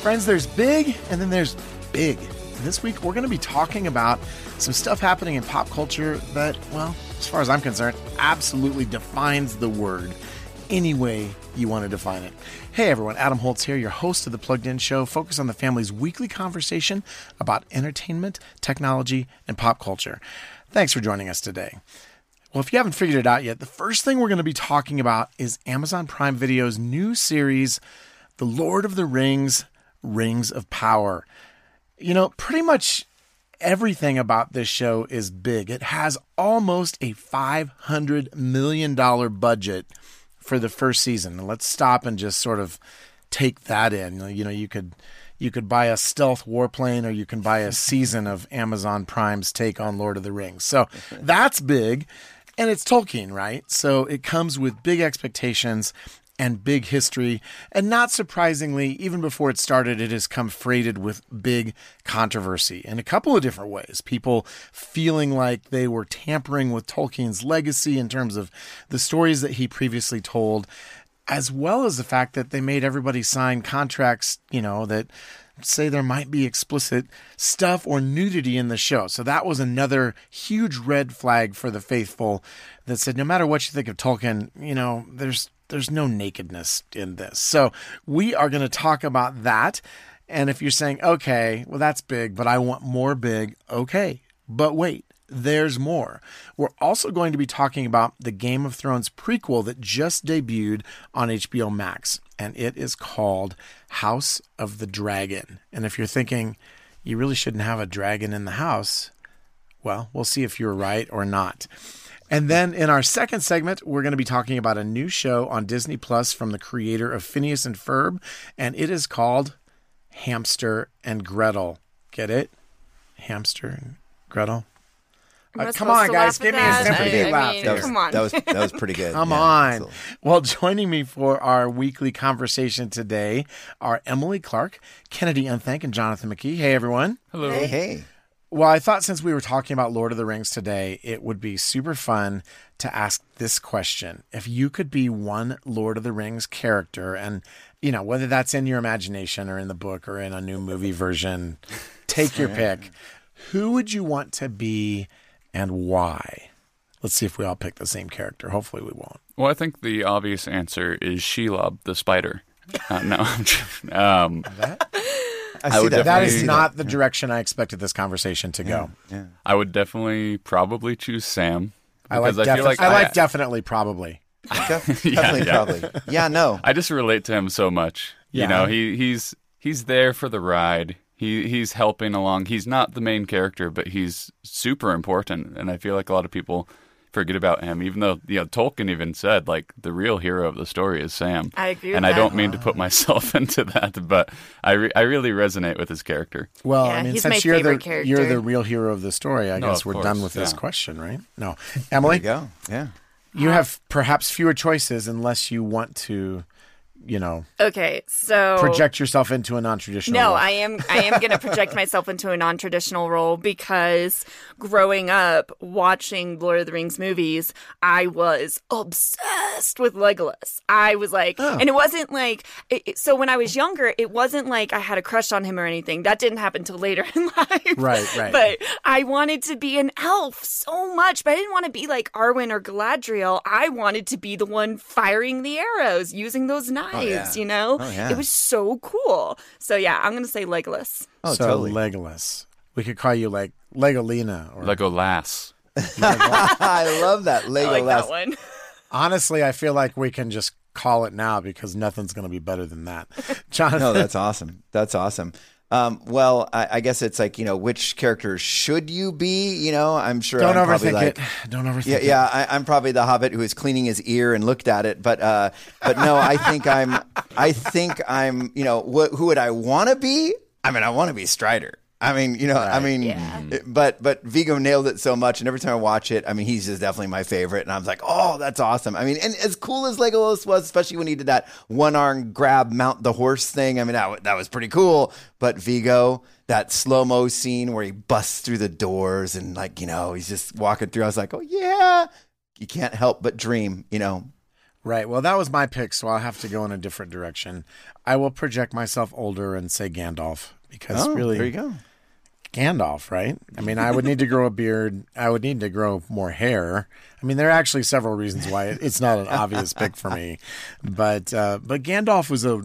Friends, there's big and then there's big. This week, we're going to be talking about some stuff happening in pop culture that, well, as far as I'm concerned, absolutely defines the word any way you want to define it. Hey everyone, Adam Holz here, your host of the Plugged In Show, Focus on the Family's weekly conversation about entertainment, technology, and pop culture. Thanks for joining us today. Well, if you haven't figured it out yet, the first thing we're going to be talking about is Amazon Prime Video's new series, The Lord of the Rings Rings of Power. You know, pretty much everything about this show is big. It has almost a $500 million budget for the first season. And let's stop and just sort of take that in. You know, you could you could buy a stealth warplane or you can buy a season of Amazon Prime's take on Lord of the Rings. So that's big. And it's Tolkien, right? So it comes with big expectations and big history. And not surprisingly, even before it started, it has come freighted with big controversy in a couple of different ways. People feeling like they were tampering with Tolkien's legacy in terms of the stories that he previously told, as well as the fact that they made everybody sign contracts, you know, that say there might be explicit stuff or nudity in the show. So that was another huge red flag for the faithful that said no matter what you think of Tolkien, you know, there's there's no nakedness in this. So we are going to talk about that. And if you're saying, okay, well, that's big, but I want more big, okay. But wait, there's more. We're also going to be talking about the Game of Thrones prequel that just debuted on HBO Max, and it is called House of the Dragon. And if you're thinking you really shouldn't have a dragon in the house, well, we'll see if you're right or not. And then in our second segment, we're going to be talking about a new show on Disney Plus from the creator of Phineas and Ferb, and it is called Hamster and Gretel. Get it? Hamster and Gretel. Uh, come on, guys, give me a sympathy I laugh. mean, here. That was, Come on. That was that was pretty good. Come Yeah, on. absolutely. Well, joining me for our weekly conversation today are Emily Clark, Kennedy Unthank, and Jonathan McKee. Hey, everyone. Hello. Hey, hey. Well, I thought since we were talking about Lord of the Rings today, it would be super fun to ask this question. If you could be one Lord of the Rings character, and, you know, whether that's in your imagination or in the book or in a new movie version, take your pick. Who would you want to be and why? Let's see if we all pick the same character. Hopefully, we won't. Well, I think the obvious answer is Shelob the spider. Uh, no, I'm just, um, I, I see would that. That is I is see not the direction I expected this conversation to go. Yeah. I would definitely probably choose Sam I like, because I, feel defi- like I like definitely probably. Def- Yeah, definitely, yeah. probably. Yeah, no. I just relate to him so much. Yeah. You know, he he's he's there for the ride. He he's helping along. He's not the main character, but he's super important. And I feel like a lot of people forget about him, even though you know Tolkien even said like the real hero of the story is Sam. I agree with And I that. don't mean to put myself into that, but I re- I really resonate with his character. Well, Yeah, I mean, since you're the favorite you're the real hero of the story, I No, guess we're course, done with this question, right? No, There Emily, you go. Yeah. you have perhaps fewer choices unless you want to, you know, Okay, so project yourself into a non-traditional. No, role. I am I am going to project myself into a non-traditional role because growing up watching Lord of the Rings movies, I was obsessed with Legolas. I was like, Oh. and it wasn't like it, it- so when I was younger, it wasn't like I had a crush on him or anything. That didn't happen till later in life. Right, right. But I wanted to be an elf so much, but I didn't want to be like Arwen or Galadriel. I wanted to be the one firing the arrows, using those knives, Oh, yeah. you know? Oh, yeah. It was so cool. So yeah, I'm gonna say Legolas. Oh, so totally. Legolas. We could call you like Legolina, or Legolas. I love that Lego I like that one. honestly, I feel like we can just call it now because nothing's going to be better than that. Jonathan, No, that's awesome. That's awesome. Um, well, I, I guess it's like you know, which character should you be? You know, I'm sure. don't I'm overthink like, it. Don't overthink Yeah, it. yeah. I, I'm probably the Hobbit who is cleaning his ear and looked at it, but uh, but no, I think I'm. I think I'm. You know, wh- who would I want to be? I mean, I want to be Strider. I mean, you know, I mean, Yeah. but but Viggo nailed it so much, and every time I watch it, I mean, he's just definitely my favorite, and I was like, oh, that's awesome. I mean, and as cool as Legolas was, especially when he did that one arm grab, mount the horse thing. I mean, that that was pretty cool. But Viggo, that slow mo scene where he busts through the doors and like you know he's just walking through, I was like, oh yeah, you can't help but dream, you know. Right. Well, that was my pick, so I'll have to go in a different direction. I will project myself older and say Gandalf because Oh, really there you go. Gandalf, right? I mean, I would need to grow a beard. I would need to grow more hair. I mean, there are actually several reasons why it's not an obvious pick for me, but uh, but Gandalf was a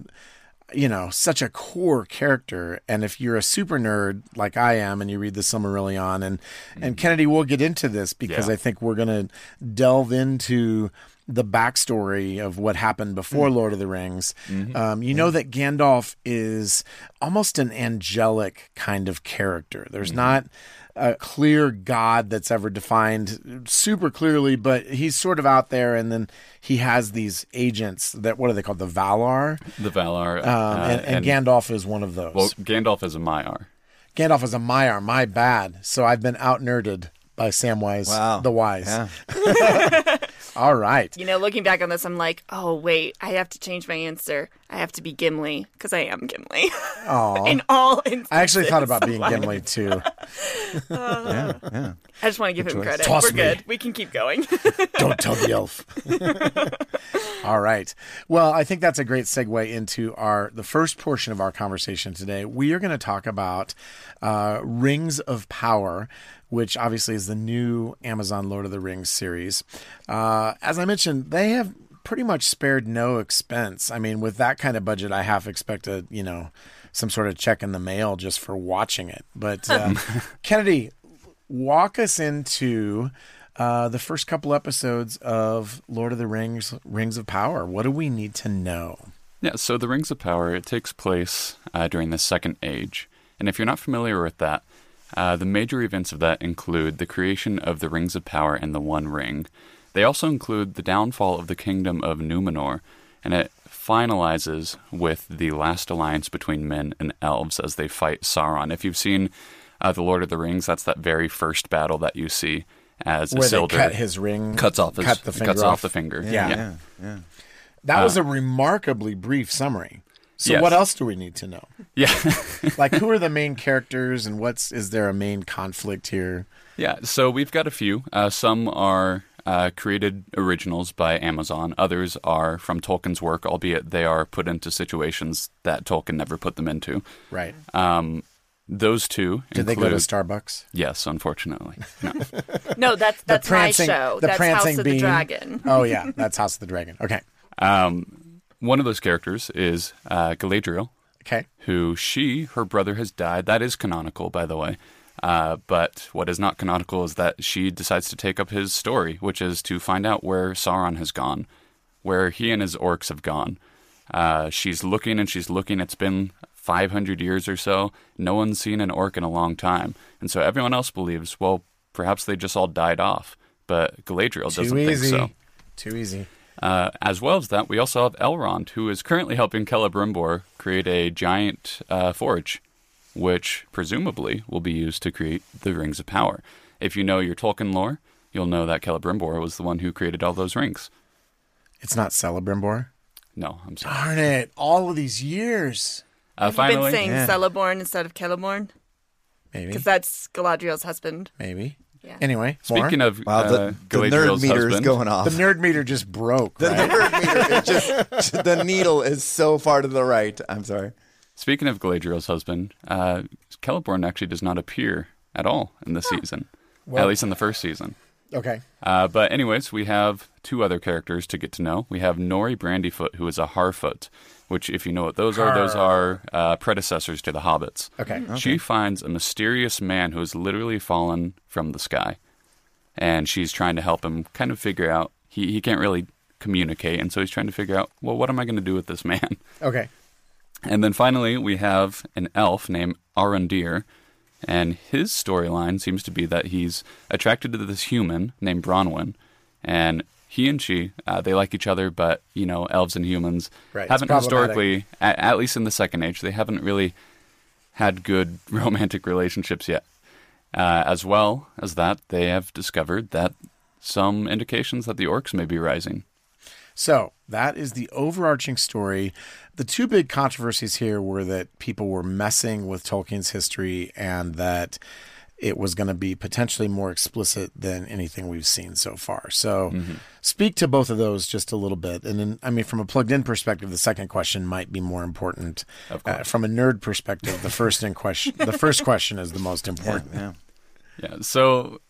you know such a core character, and if you're a super nerd like I am, and you read the Silmarillion, and and Kennedy, we'll get into this because Yeah. I think we're gonna delve into the backstory of what happened before Lord of the Rings. Um, you know that Gandalf is almost an angelic kind of character. There's not a clear God that's ever defined super clearly, but he's sort of out there, and then he has these agents that what are they called? The Valar, The Valar. um, uh, and, and, Gandalf is one of those. Well, Gandalf is a Maiar. Gandalf is a Maiar. My bad. So I've been out nerded by Samwise Wow. the Wise. Yeah. All right. You know, looking back on this, I'm like, oh wait, I have to change my answer. I have to be Gimli because I am Gimli. Aw. In all instances. I actually thought about being Gimli too. yeah. Yeah. I just want to give him credit. Toss We're me. good. We can keep going. Don't tell the elf. All right. Well, I think that's a great segue into our the first portion of our conversation today. We are going to talk about uh, Rings of Power, which obviously is the new Amazon Lord of the Rings series. Uh, as I mentioned, they have pretty much spared no expense. I mean, with that kind of budget, I half expected, you know, some sort of check in the mail just for watching it. But uh, Kennedy, walk us into uh, the first couple episodes of Lord of the Rings, Rings of Power. What do we need to know? Yeah, so the Rings of Power, it takes place uh, during the Second Age. And if you're not familiar with that, uh, the major events of that include the creation of the Rings of Power and the One Ring. They also include the downfall of the kingdom of Numenor, and it finalizes with the last alliance between men and elves as they fight Sauron. If you've seen uh, The Lord of the Rings, that's that very first battle that you see as Where Isildur they cut his ring, cuts off his, cut the finger cuts off. off the finger. Yeah. Yeah. Yeah. That was a remarkably brief summary. So, Yes. what else do we need to know? yeah. Like, who are the main characters, and what's is there a main conflict here? Yeah, so we've got a few. Uh, some are uh, created originals by Amazon. Others are from Tolkien's work, albeit they are put into situations that Tolkien never put them into. Right? Um, those two Did they go to Starbucks? Yes, unfortunately. No. no, that's that's prancing- my show. the that's prancing House of bean. the Dragon. Oh yeah, that's House of the Dragon. Okay, um, one of those characters is uh, Galadriel, okay. who she, her brother has died. That is canonical, by the way. Uh, but what is not canonical is that she decides to take up his story, which is to find out where Sauron has gone, where he and his orcs have gone. Uh, she's looking and she's looking. It's been 500 years or so. No one's seen an orc in a long time. And so everyone else believes, well, perhaps they just all died off. But Galadriel Too doesn't easy. think so. Too easy. Uh, as well as that, we also have Elrond, who is currently helping Celebrimbor create a giant uh, forge, which presumably will be used to create the Rings of Power. If you know your Tolkien lore, you'll know that Celebrimbor was the one who created all those rings. It's not Celebrimbor. No, I'm sorry. Darn it! All of these years. Uh, Have you been saying yeah. Celeborn instead of Celeborn? Maybe. Because that's Galadriel's husband. Maybe. Yeah. Anyway, speaking more? of Wow, uh, the, the nerd meter is husband, going off. the nerd meter just broke. The right? nerd meter is just the needle is so far to the right. I'm sorry. speaking of Galadriel's husband, uh, Celeborn actually does not appear at all in this season, at least in the first season. okay. Uh, but anyways, we have two other characters to get to know. We have Nori Brandyfoot, who is a Harfoot, which, if you know what those are, those are uh, predecessors to the Hobbits. Okay. She finds a mysterious man who has literally fallen from the sky, and she's trying to help him kind of figure out. He he can't really communicate, and so he's trying to figure out, well, what am I going to do with this man? Okay. And then finally, we have an elf named Arondir, and his storyline seems to be that he's attracted to this human named Bronwyn, and he and she uh, they like each other, but you know, elves and humans Right, haven't historically, at, at least in the Second Age, they haven't really had good romantic relationships yet. Uh, as well as that, they have discovered that some indications that the orcs may be rising. So that is the overarching story. The two big controversies here were that people were messing with Tolkien's history and that it was going to be potentially more explicit than anything we've seen so far. So, speak to both of those just a little bit. And then, I mean, from a plugged in perspective, the second question might be more important. Uh, from a nerd perspective, the first in question, the first question is the most important. Yeah. Yeah. So,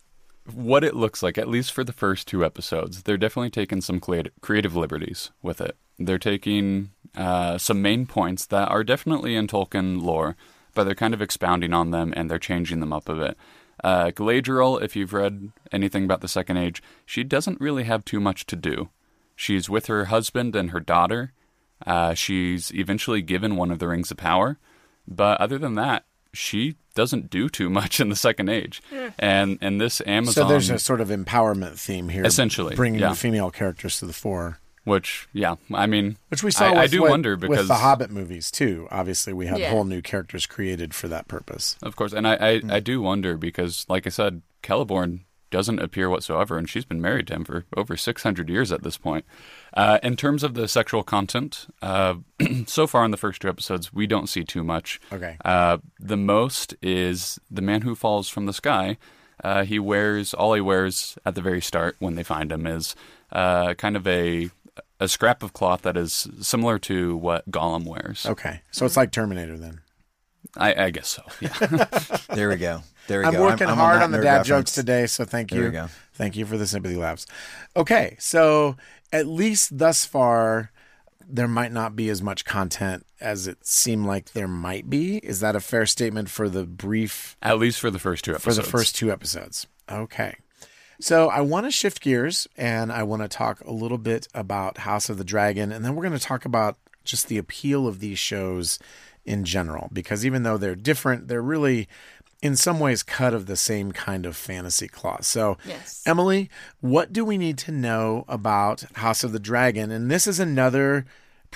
what it looks like, at least for the first two episodes, they're definitely taking some creative liberties with it. They're taking uh, some main points that are definitely in Tolkien lore, but they're kind of expounding on them and they're changing them up a bit. Uh, Galadriel, if you've read anything about the Second Age, she doesn't really have too much to do. She's with her husband and her daughter. Uh, she's eventually given one of the Rings of Power, but other than that, she doesn't do too much in the Second Age. And and this Amazon, So there's a sort of empowerment theme here, Essentially, bringing yeah. the female characters to the fore, which yeah, I mean, which we saw. I, with, I do with- wonder because with the Hobbit movies too. Obviously, we had Yeah. whole new characters created for that purpose. Of course, and I, I, Hmm. I do wonder because, like I said, Celeborn doesn't appear whatsoever, and she's been married to him for over 600 years at this point. Uh, in terms of the sexual content, uh, so far in the first two episodes, we don't see too much. Okay. Uh, the most is the man who falls from the sky. Uh, he wears all he wears at the very start when they find him is uh, kind of a a scrap of cloth that is similar to what Gollum wears. Okay, so it's like Terminator then. I, I guess so. Yeah. There we go. There we I'm go. working I'm working hard that on the dad reference. jokes today, so thank There you. we go. Thank you for the sympathy laughs. Okay, so at least thus far, there might not be as much content as it seemed like there might be. Is that a fair statement for the brief At least for the first two for the first two episodes? Okay. So I want to shift gears and I want to talk a little bit about House of the Dragon, and then we're going to talk about just the appeal of these shows in general, because even though they're different, they're really in some ways cut of the same kind of fantasy cloth. So, Yes. Emily, what do we need to know about House of the Dragon? And this is another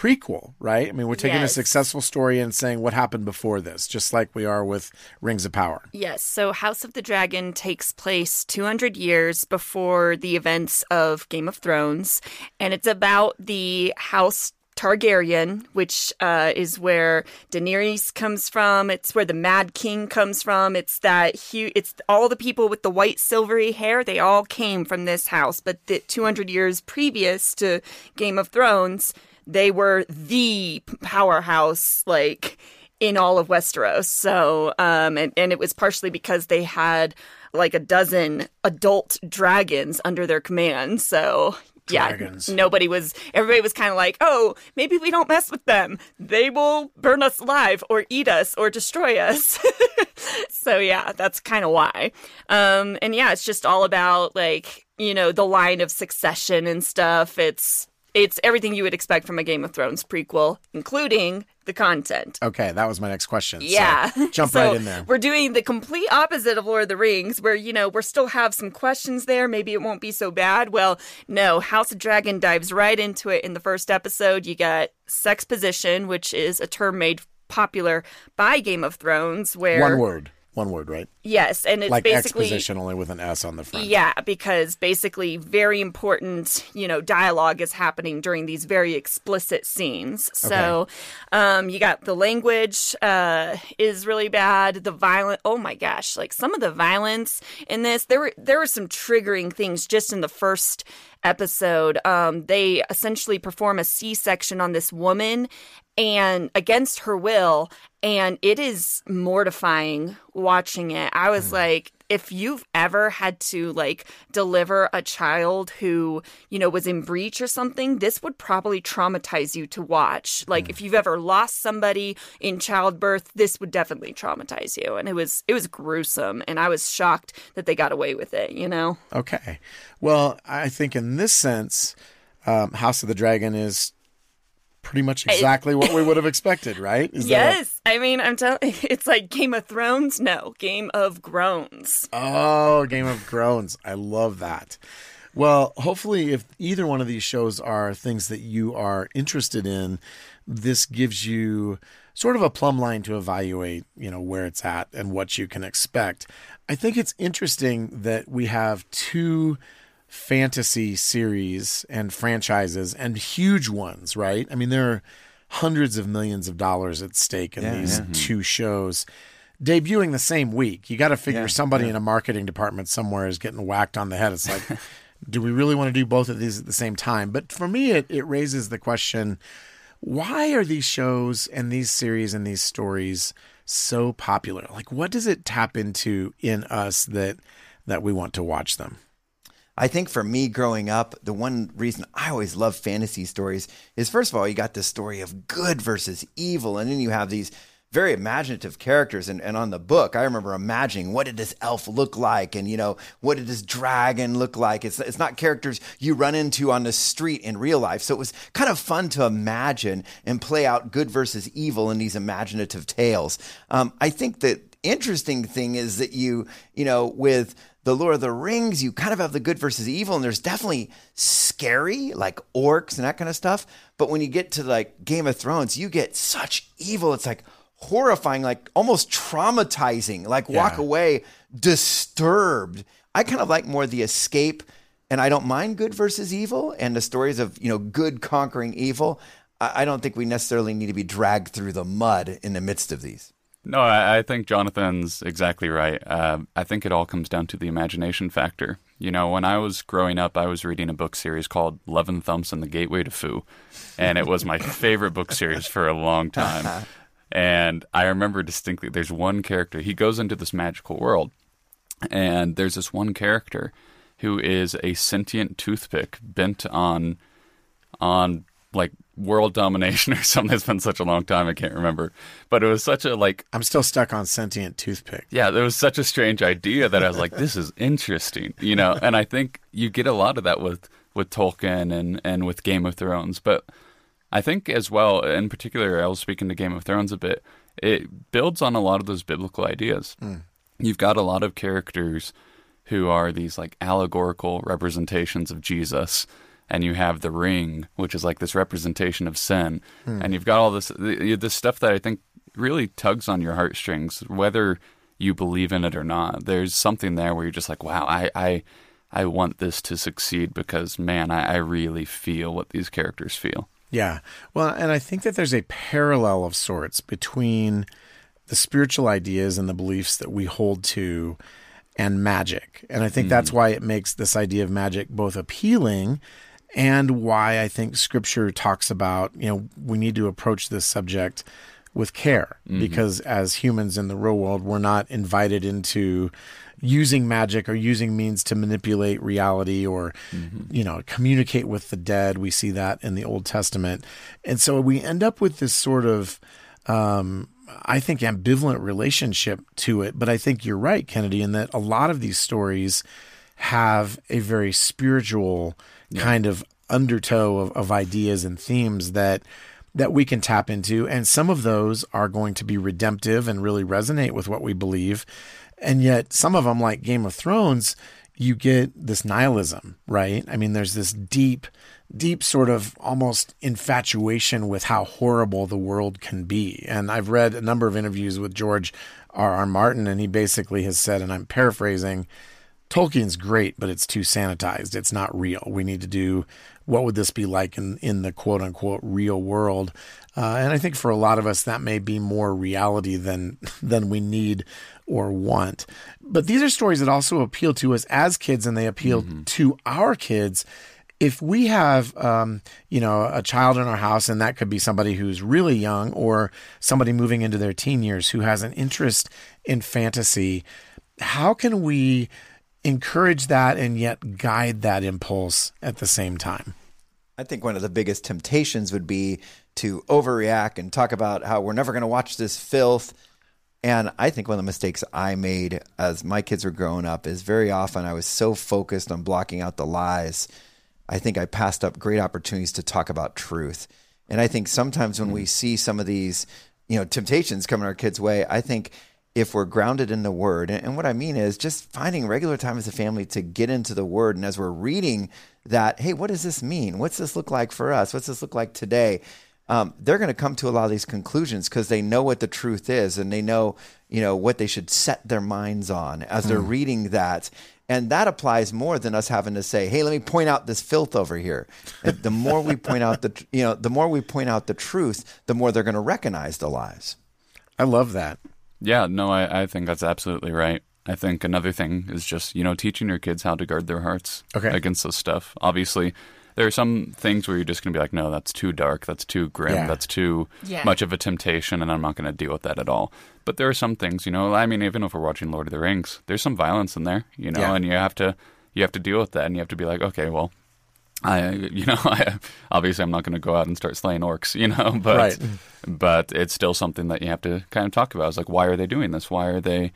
prequel, right? I mean, we're taking a successful story and saying what happened before this, just like we are with Rings of Power. Yes, so House of the Dragon takes place 200 years before the events of Game of Thrones, and it's about the House Targaryen, which uh, is where Daenerys comes from. It's where the Mad King comes from. It's that hu- It's all the people with the white silvery hair. They all came from this house. But the 200 years previous to Game of Thrones, they were the powerhouse, like in all of Westeros. So, um, and, and it was partially because they had like a dozen adult dragons under their command. So, Dragons. yeah, nobody was, everybody was kind of like, oh, maybe we don't mess with them. They will burn us alive or eat us or destroy us. so, yeah, that's kind of why. Um, and yeah, it's just all about like, you know, the line of succession and stuff. It's, it's everything you would expect from a Game of Thrones prequel, including the content. Okay, that was my next question. So Yeah. jump So right in there. We're doing the complete opposite of Lord of the Rings, where, you know, we're still have some questions there. Maybe it won't be so bad. Well, no, House of Dragon dives right into it in the first episode. You got sex position, which is a term made popular by Game of Thrones, where. One word. One word, right? Yes, and it's like basically. exposition only with an S on the front. Yeah, because basically, very important, you know, dialogue is happening during these very explicit scenes. So, um, you got the language uh, is really bad. The violent, oh my gosh, like some of the violence in this, there were there were some triggering things just in the first episode. Um, they essentially perform a C section on this woman, and against her will, and it is mortifying watching it. I was like, if you've ever had to like deliver a child who, you know, was in breach or something, this would probably traumatize you to watch. Like if you've ever lost somebody in childbirth, this would definitely traumatize you. And it was it was gruesome and I was shocked that they got away with it, you know. Okay. Well, I think in this sense, um, House of the Dragon is pretty much exactly what we would have expected, right? Is Yes. I mean, I'm telling it's like Game of Thrones. No, Game of Groans. Oh, Game of Groans. I love that. Well, hopefully, if either one of these shows are things that you are interested in, this gives you sort of a plumb line to evaluate, you know, where it's at and what you can expect. I think it's interesting that we have two fantasy series and franchises and huge ones, right? I mean, there are hundreds of millions of dollars at stake in Yeah, these yeah. two shows debuting the same week. You got to figure Yeah, somebody in a marketing department somewhere is getting whacked on the head. It's like, do we really want to do both of these at the same time? But for me, it, it raises the question why are these shows and these series and these stories so popular? Like, what does it tap into in us that that we want to watch them? I think for me growing up, the one reason I always love fantasy stories is first of all, you got this story of good versus evil, and then you have these very imaginative characters. And, and on the book i remember imagining what did this elf look like? And you know what did this dragon look like? It's, it's not characters you run into on the street in real life. So it was kind of fun to imagine and play out good versus evil in these imaginative tales. Um, i think that interesting thing is that you you know with the Lord of the Rings, you kind of have the good versus evil, and there's definitely scary, like orcs and that kind of stuff. But when you get to like Game of Thrones, you get such evil. It's like horrifying, like almost traumatizing, like walk away disturbed. I kind of like more the escape, and I don't mind good versus evil and the stories of, you know, good conquering evil. I I don't think we necessarily need to be dragged through the mud in the midst of these. No, I, I think Jonathan's exactly right. Um, I think it all comes down to the imagination factor. You know, when I was growing up, I was reading a book series called Leven Thumps and the Gateway to Foo, and it was my favorite book series for a long time. And I remember distinctly, there's one character. He goes into this magical world, and there's this one character who is a sentient toothpick bent on on like world domination or something. It's been such a long time, I can't remember. But it was such a like I'm still stuck on sentient toothpick. yeah, there was such a strange idea that I was like, this is interesting, you know. And I think you get a lot of that with with Tolkien and and with Game of Thrones, but I think as well, in particular, I was speaking to Game of Thrones a bit. It builds on a lot of those biblical ideas. Hmm. You've got a lot of characters who are these like allegorical representations of Jesus. And you have the ring, which is like this representation of sin, hmm. and you've got all this this stuff that I think really tugs on your heartstrings, whether you believe in it or not. There's something there where you're just like, wow, I I, I want this to succeed because man, I, I really feel what these characters feel. Yeah. Well, and I think that there's a parallel of sorts between the spiritual ideas and the beliefs that we hold to and magic. And I think that's hmm. why it makes this idea of magic both appealing and why I think scripture talks about, you know, we need to approach this subject with care. Because as humans in the real world, we're not invited into using magic or using means to manipulate reality or you know communicate with the dead. We see that in the old testament. And so we end up with this sort of um, I think ambivalent relationship to it, but I think you're right, Kennedy, in that a lot of these stories have a very spiritual kind of undertow of, of ideas and themes that that we can tap into, and some of those are going to be redemptive and really resonate with what we believe, and yet some of them, like Game of Thrones, you get this nihilism, right? I mean, there's this deep, deep sort of almost infatuation with how horrible the world can be. And I've read a number of interviews with George R. R. Martin, and he basically has said, and I'm paraphrasing, Tolkien's great, but it's too sanitized. It's not real. We need to do what would this be like in, in the quote unquote real world. Uh, and I think for a lot of us, that may be more reality than than we need or want. But these are stories that also appeal to us as kids, and they appeal to our kids. If we have, um, you know, a child in our house, and that could be somebody who's really young or somebody moving into their teen years who has an interest in fantasy, how can we encourage that and yet guide that impulse at the same time? I think one of the biggest temptations would be to overreact and talk about how we're never going to watch this filth. And I think one of the mistakes I made as my kids were growing up is very often I was so focused on blocking out the lies. I think I passed up great opportunities to talk about truth. And I think sometimes when we mm. see some of these, you know, temptations coming our kids' way, I think if we're grounded in the word, and, what I mean is just finding regular time as a family to get into the word. And as we're reading that, hey, what does this mean? What's this look like for us? What's this look like today? Um, they're going to come to a lot of these conclusions because they know what the truth is and they know, you know, what they should set their minds on as they're reading that. And that applies more than us having to say, "Hey, let me point out this filth over here." And the more we point out the, you know, the more we point out the truth, the more they're going to recognize the lies. I love that. Yeah, no, I, I think that's absolutely right. I think another thing is just, you know, teaching your kids how to guard their hearts Okay. against this stuff. Obviously, there are some things where you're just going to be like, no, that's too dark, that's too grim, Yeah. that's too Yeah. much of a temptation, and I'm not going to deal with that at all. But there are some things, you know, I mean, even if we're watching Lord of the Rings, there's some violence in there, you know, Yeah. and you have to you have to deal with that, and you have to be like, okay, well, I, you know, I, obviously I'm not going to go out and start slaying orcs, you know, but Right. but it's still something that you have to kind of talk about. It's like, why are they doing this? Why are they,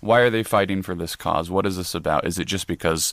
why are they fighting for this cause? What is this about? Is it just because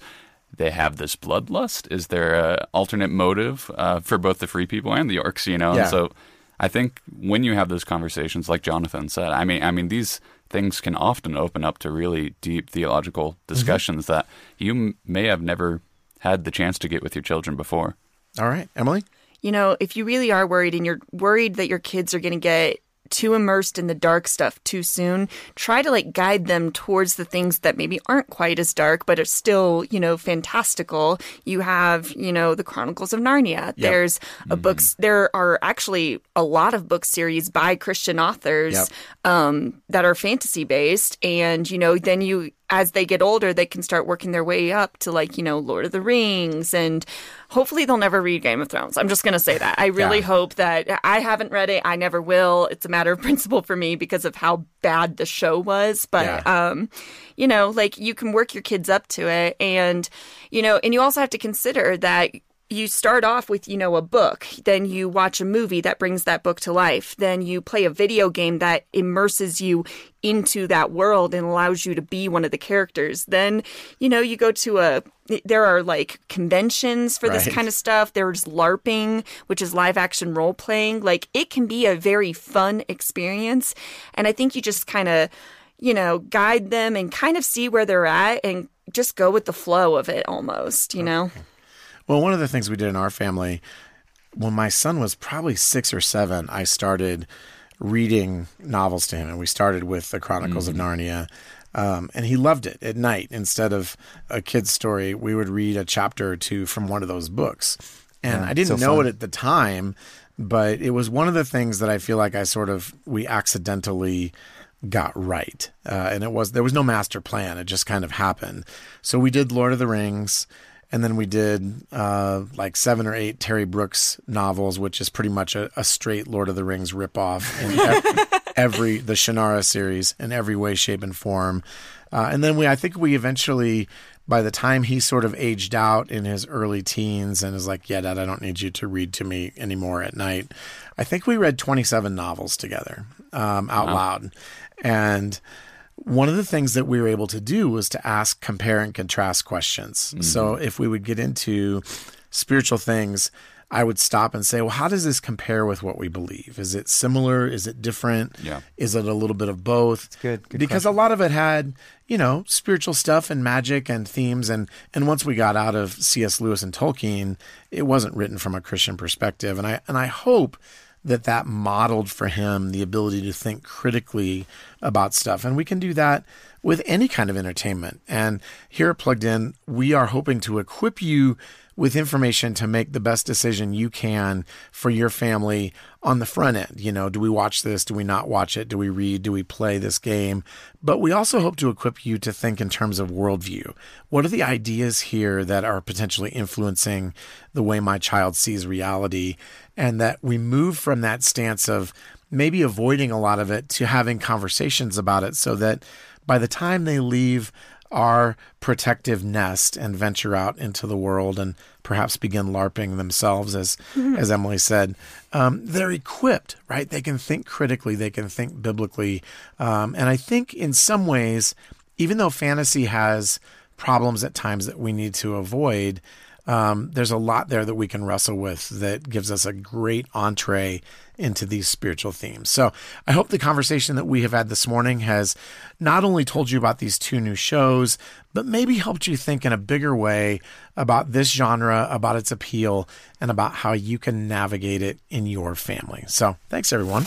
they have this bloodlust? Is there an alternate motive uh, for both the free people and the orcs? You know, Yeah. and so I think when you have those conversations, like Jonathan said, I mean, I mean these things can often open up to really deep theological discussions that you m- may have never had the chance to get with your children before. All right, Emily. You know, if you really are worried and you're worried that your kids are going to get too immersed in the dark stuff too soon, try to like guide them towards the things that maybe aren't quite as dark but are still, you know, fantastical. You have, you know, the Chronicles of Narnia. There's a books there are actually a lot of book series by Christian authors Yep. um, that are fantasy based and you know then you as they get older they can start working their way up to like you know lord of the rings and hopefully they'll never read game of thrones i'm just going to say that i really Yeah. hope that i haven't read it i never will it's a matter of principle for me because of how bad the show was but Yeah. um you know like you can work your kids up to it and you know and you also have to consider that you start off with you know a book then you watch a movie that brings that book to life then you play a video game that immerses you into that world and allows you to be one of the characters. Then you know you go to a there are like conventions for this kind of stuff. There's larping which is live action role playing like it can be a very fun experience and i think you just kind of you know guide them and kind of see where they're at and just go with the flow of it almost you know Well, one of the things we did in our family, when my son was probably six or seven, I started reading novels to him, and we started with the Chronicles of Narnia. Um, and he loved it at night. Instead of a kid's story, we would read a chapter or two from one of those books. And I didn't so know fun. it at the time, but it was one of the things that I feel like I sort of we accidentally got right. Uh, and it was there was no master plan; it just kind of happened. So we did Lord of the Rings, and then we did uh, like seven or eight Terry Brooks novels, which is pretty much a, a straight Lord of the Rings ripoff in ev- every the Shannara series in every way, shape, and form. Uh, and then we, I think we eventually, by the time he sort of aged out in his early teens and is like, "Yeah, Dad, I don't need you to read to me anymore at night," I think we read twenty-seven novels together um, out loud, and one of the things that we were able to do was to ask compare and contrast questions. Mm-hmm. So if we would get into spiritual things, I would stop and say, well, how does this compare with what we believe? Is it similar? Is it different? Yeah. Is it a little bit of both? good. Good because a lot of it had, you know, spiritual stuff and magic and themes and and once we got out of C.S. Lewis and Tolkien, it wasn't written from a Christian perspective. And I and I hope that that modeled for him the ability to think critically about stuff. And we can do that with any kind of entertainment. And here at Plugged In, we are hoping to equip you with information to make the best decision you can for your family on the front end. You know, do we watch this? Do we not watch it? Do we read? Do we play this game? But we also hope to equip you to think in terms of worldview. What are the ideas here that are potentially influencing the way my child sees reality? And that we move from that stance of maybe avoiding a lot of it to having conversations about it so that by the time they leave our protective nest and venture out into the world and perhaps begin larping themselves as as emily said. Um, they're equipped right? They can think critically. They can think biblically. Um, and i think in some ways even though fantasy has problems at times that we need to avoid um, there's a lot there that we can wrestle with that gives us a great entree into these spiritual themes. So I hope the conversation that we have had this morning has not only told you about these two new shows, but maybe helped you think in a bigger way about this genre, about its appeal, and about how you can navigate it in your family. So thanks, everyone.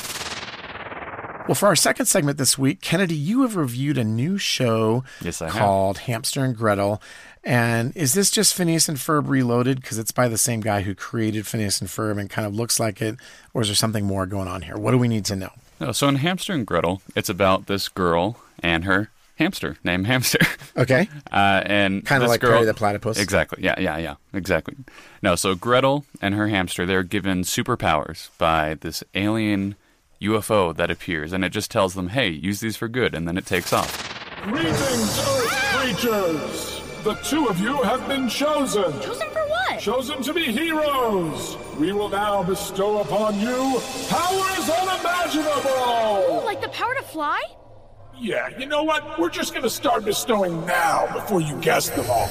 Well, for our second segment this week, Kennedy, you have reviewed a new show Yes, I have. called Hamster and Gretel. And is this just Phineas and Ferb reloaded? Because it's by the same guy who created Phineas and Ferb and kind of looks like it. Or is there something more going on here? What do we need to know? No, so in Hamster and Gretel, it's about this girl and her hamster named Hamster. Okay. Uh, and Kind of like girl, Perry the Platypus. Exactly. Yeah, yeah, yeah. Exactly. No, so Gretel and her hamster, they're given superpowers by this alien UFO that appears, and it just tells them, hey, use these for good, and then it takes off. Greetings, Earth creatures! The two of you have been chosen. Chosen for what? Chosen to be heroes. We will now bestow upon you powers unimaginable. Oh, like the power to fly? Yeah, you know what? We're just gonna start bestowing now before you guess them all.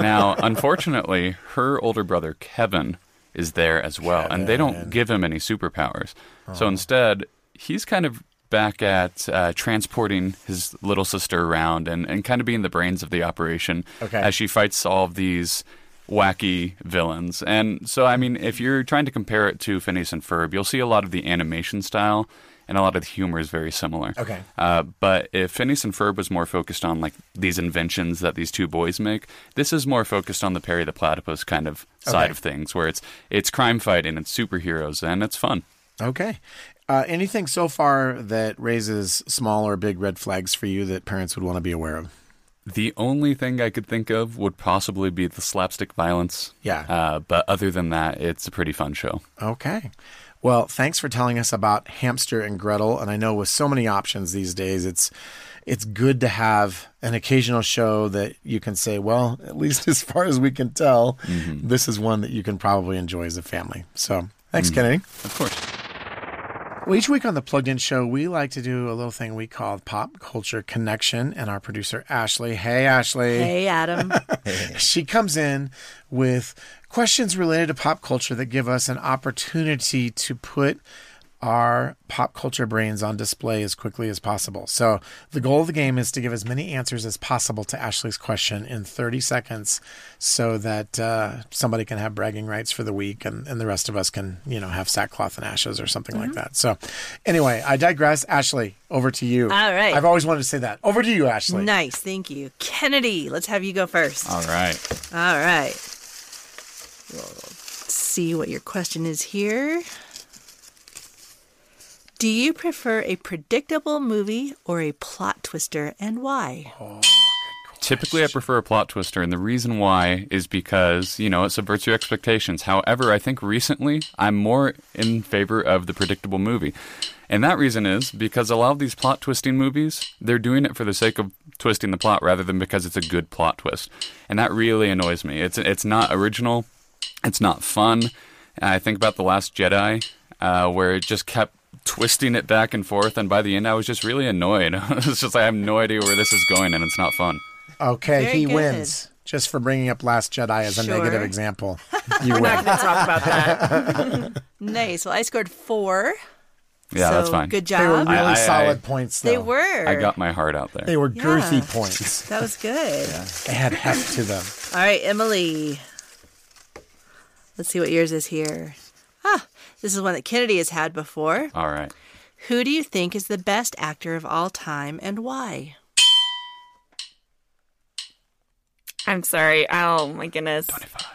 Now, unfortunately, her older brother, Kevin, is there as well, and they don't give him any superpowers. So instead, he's kind of back at uh, transporting his little sister around and, and kind of being the brains of the operation Okay. as she fights all of these wacky villains. And so, I mean, if you're trying to compare it to Phineas and Ferb, you'll see a lot of the animation style and a lot of the humor is very similar. Okay. Uh, but if Phineas and Ferb was more focused on like these inventions that these two boys make, this is more focused on the Perry the Platypus kind of side Okay. of things, where it's it's crime fighting, it's superheroes, and it's fun. Okay. Uh, anything so far that raises small or big red flags for you that parents would want to be aware of? The only thing I could think of would possibly be the slapstick violence. Yeah. Uh, but other than that, it's a pretty fun show. Okay. Well, thanks for telling us about Hamster and Gretel. And I know with so many options these days, it's it's good to have an occasional show that you can say, well, at least as far as we can tell, mm-hmm. this is one that you can probably enjoy as a family. So thanks, mm-hmm. Kennedy. Of course. Well, each week on the Plugged In Show, we like to do a little thing we call Pop Culture Connection. And our producer, Ashley, hey, Ashley. Hey, Adam. she comes in with questions related to pop culture that give us an opportunity to put our pop culture brains on display as quickly as possible. So, the goal of the game is to give as many answers as possible to Ashley's question in 30 seconds so that uh, somebody can have bragging rights for the week and, and the rest of us can, you know, have sackcloth and ashes or something like that. So, anyway, I digress. Ashley, over to you. All right. I've always wanted to say that. Over to you, Ashley. Nice, thank you. Kennedy, let's have you go first. All right. All right. We'll see what your question is here. Do you prefer a predictable movie or a plot twister and why? Typically, I prefer a plot twister, and the reason why is because, you know, it subverts your expectations. However, I think recently I'm more in favor of the predictable movie. And that reason is because a lot of these plot twisting movies, they're doing it for the sake of twisting the plot rather than because it's a good plot twist. And that really annoys me. It's, it's not original, it's not fun. I think about The Last Jedi, uh, where it just kept twisting it back and forth, and by the end, I was just really annoyed. it's just, I have no idea where this is going, and it's not fun. Okay, Very he good. wins. Just for bringing up Last Jedi as a Sure. negative example. You We're not win. going to talk about that. Nice. Well, I scored four. Yeah, so that's fine. Good job. They were job. really I- I- solid points, though. they were. I got my heart out there. They were girthy Yeah. points. That was good. They had heft to them. All right, Emily. Let's see what yours is here. Ah, this is one that Kennedy has had before. All right. Who do you think is the best actor of all time and why? I'm sorry. Oh, my goodness. 25,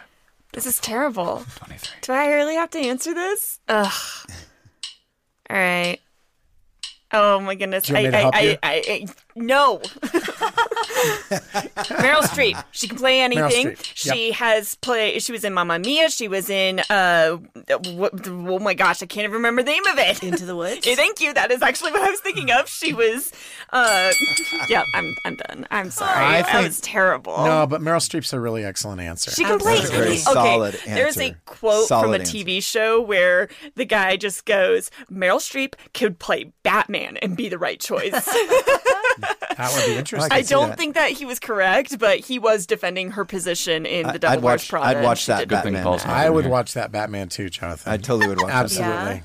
This is terrible. 23. Do I really have to answer this? Ugh. All right. Oh my goodness. Do you want me to I, help I, you? I, I, I, no. Meryl Streep. She can play anything. Streep. She has played. She was in Mamma Mia. She was in. Uh, what, oh my gosh, I can't even remember the name of it. Into the Woods? Thank you. That is actually what I was thinking of. She was. Uh, yeah, I'm. I'm done. I'm sorry. I that think- was terrible. No, but Meryl Streep's a really excellent answer. She can play That's very any- solid okay, There's a answer. quote from Solid a answer. TV show where the guy just goes, "Meryl Streep could play Batman and be the right choice." that would be interesting. I see don't that. think that he was correct, but he was defending her position in the I'd Devil Wears watch- Prada. I'd watch that did thing Batman. I would here. watch that Batman too, Jonathan. I totally would watch that. Absolutely.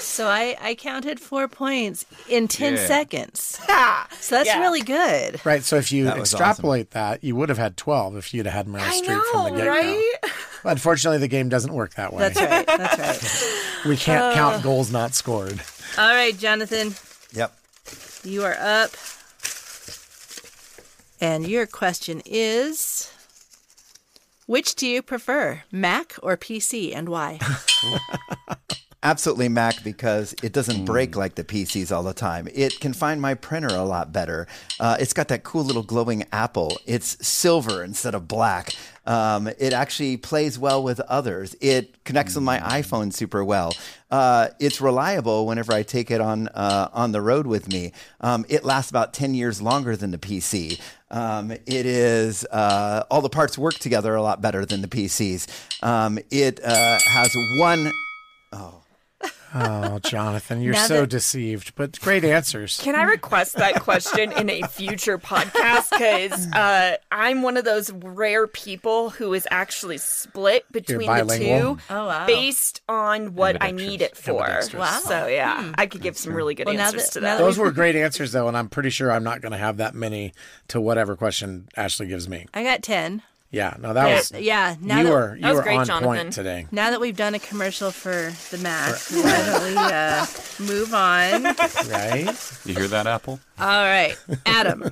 So I, I counted four points in 10 Yeah. seconds. Ah, So that's Yeah. really good. Right. So if you That was extrapolate that, you would have had 12 if you'd have had Meryl I Streep from the know, get go. right? Unfortunately, the game doesn't work that way. That's right. That's right. We can't Uh. count goals not scored. All right, Jonathan, Yep. you are up. And your question is Which do you prefer, Mac or PC, and why? Absolutely Mac because it doesn't break Hmm. like the PCs all the time. It can find my printer a lot better. Uh, it's got that cool little glowing apple. It's silver instead of black. Um, it actually plays well with others. It connects with Hmm. my iPhone super well. Uh, it's reliable whenever I take it on uh, on the road with me. Um, it lasts about ten years longer than the PC. Um, it is uh, all the parts work together a lot better than the PCs. Um, it uh, has one. Oh, Jonathan, you're Now so that- deceived, but great answers. Can I request that question in a future podcast? Because uh, I'm one of those rare people who is actually split between the bilingual? two Oh, wow. based on what I need it for. Wow. So, yeah, I could give some really good Well, answers that- to that. that Those were great answers, though, and I'm pretty sure I'm not going to have that many to whatever question Ashley gives me. I got 10. Yeah, no, that was Yeah, now you that, were you was were great, on Jonathan. point today. now that we've done a commercial for the Mac, why don't we uh, move on? Right? You hear that, Apple? All right, Adam.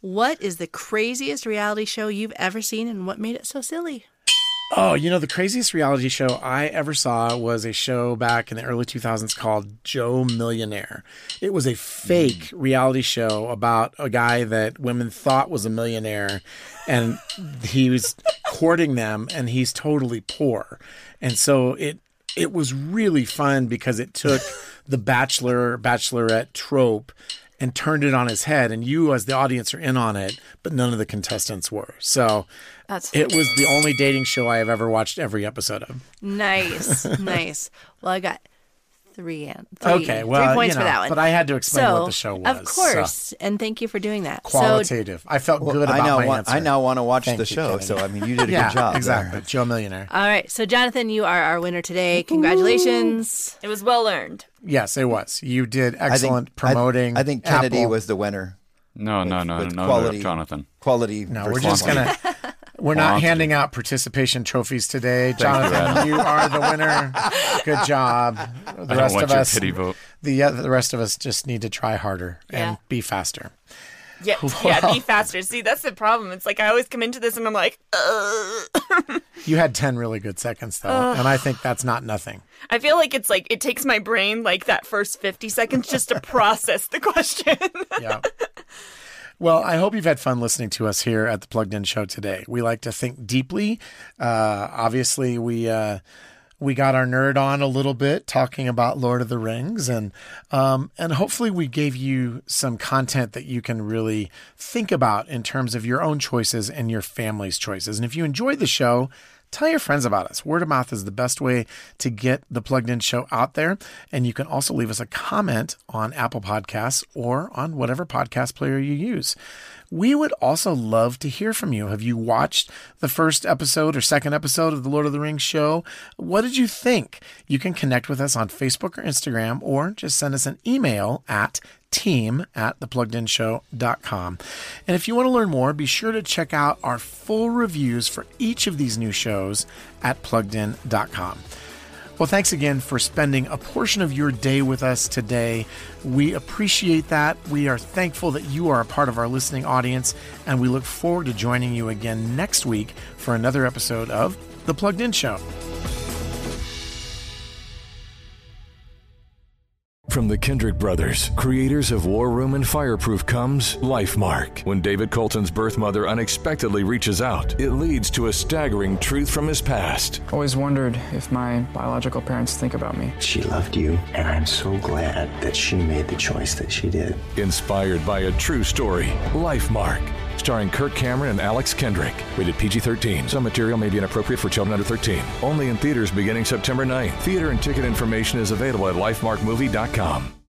What is the craziest reality show you've ever seen and what made it so silly? Oh, you know, the craziest reality show I ever saw was a show back in the early 2000s called Joe Millionaire. It was a fake hmm. reality show about a guy that women thought was a millionaire and he was courting them and he's totally poor. And so it it was really fun because it took the bachelor bachelorette trope and turned it on his head and you as the audience are in on it, but none of the contestants were. So That's it was the only dating show I have ever watched every episode of. Nice, nice. Well, I got three, an- three, Okay, well, three points you know, for that one. but I had to explain so, what the show was, Of course, and thank you for doing that. So, Qualitative. I felt good about I now my want. answer. I now want to watch Thank the you, show. Kennedy. So I mean, you did a yeah, good job. there. exactly. Joe Millionaire. all right, so Jonathan, you are our winner today. Congratulations. It was well earned. Yes, it was. You did I think excellent I- promoting. I, think Kennedy Apple. was the winner. No, no, no, with no, quality. no, Jonathan. Quality. No, we're just gonna. We're not handing out participation trophies today, you, Jonathan. Adam. You, are the winner. Good job. The I don't rest want of your us, pity vote. the uh, the rest of us, just need to try harder Yeah. and be faster. Yeah, yeah, be faster. See, that's the problem. It's like I always come into this and I'm like, Ugh. You had ten really good seconds though, and I think that's not nothing. I feel like it's like it takes my brain like that first 50 seconds just to process the question. yeah. Well, I hope you've had fun listening to us here at the Plugged In Show today. We like to think deeply. Uh, obviously, we uh, we got our nerd on a little bit talking about Lord of the Rings, and um, and hopefully we gave you some content that you can really think about in terms of your own choices and your family's choices. And if you enjoyed the show. Tell your friends about us. Word of mouth is the best way to get the plugged in show out there. And you can also leave us a comment on Apple Podcasts or on whatever podcast player you use. We would also love to hear from you. Have you watched the first episode or second episode of the Lord of the Rings show? What did you think? You can connect with us on Facebook or Instagram or just send us an email at team at thepluggedinshow.com. And if you want to learn more, be sure to check out our full reviews for each of these new shows at pluggedin.com. Well, thanks again for spending a portion of your day with us today. We appreciate that. We are thankful that you are a part of our listening audience, and we look forward to joining you again next week for another episode of The Plugged In Show. From the Kendrick brothers, creators of War Room and Fireproof, comes LifeMark. When David Colton's birth mother unexpectedly reaches out, it leads to a staggering truth from his past. Always wondered if my biological parents think about me. She loved you, and I'm so glad that she made the choice that she did. Inspired by a true story, LifeMark. Starring Kirk Cameron and Alex Kendrick. Rated PG 13. Some material may be inappropriate for children under 13. Only in theaters beginning September 9th. Theater and ticket information is available at lifemarkmovie.com.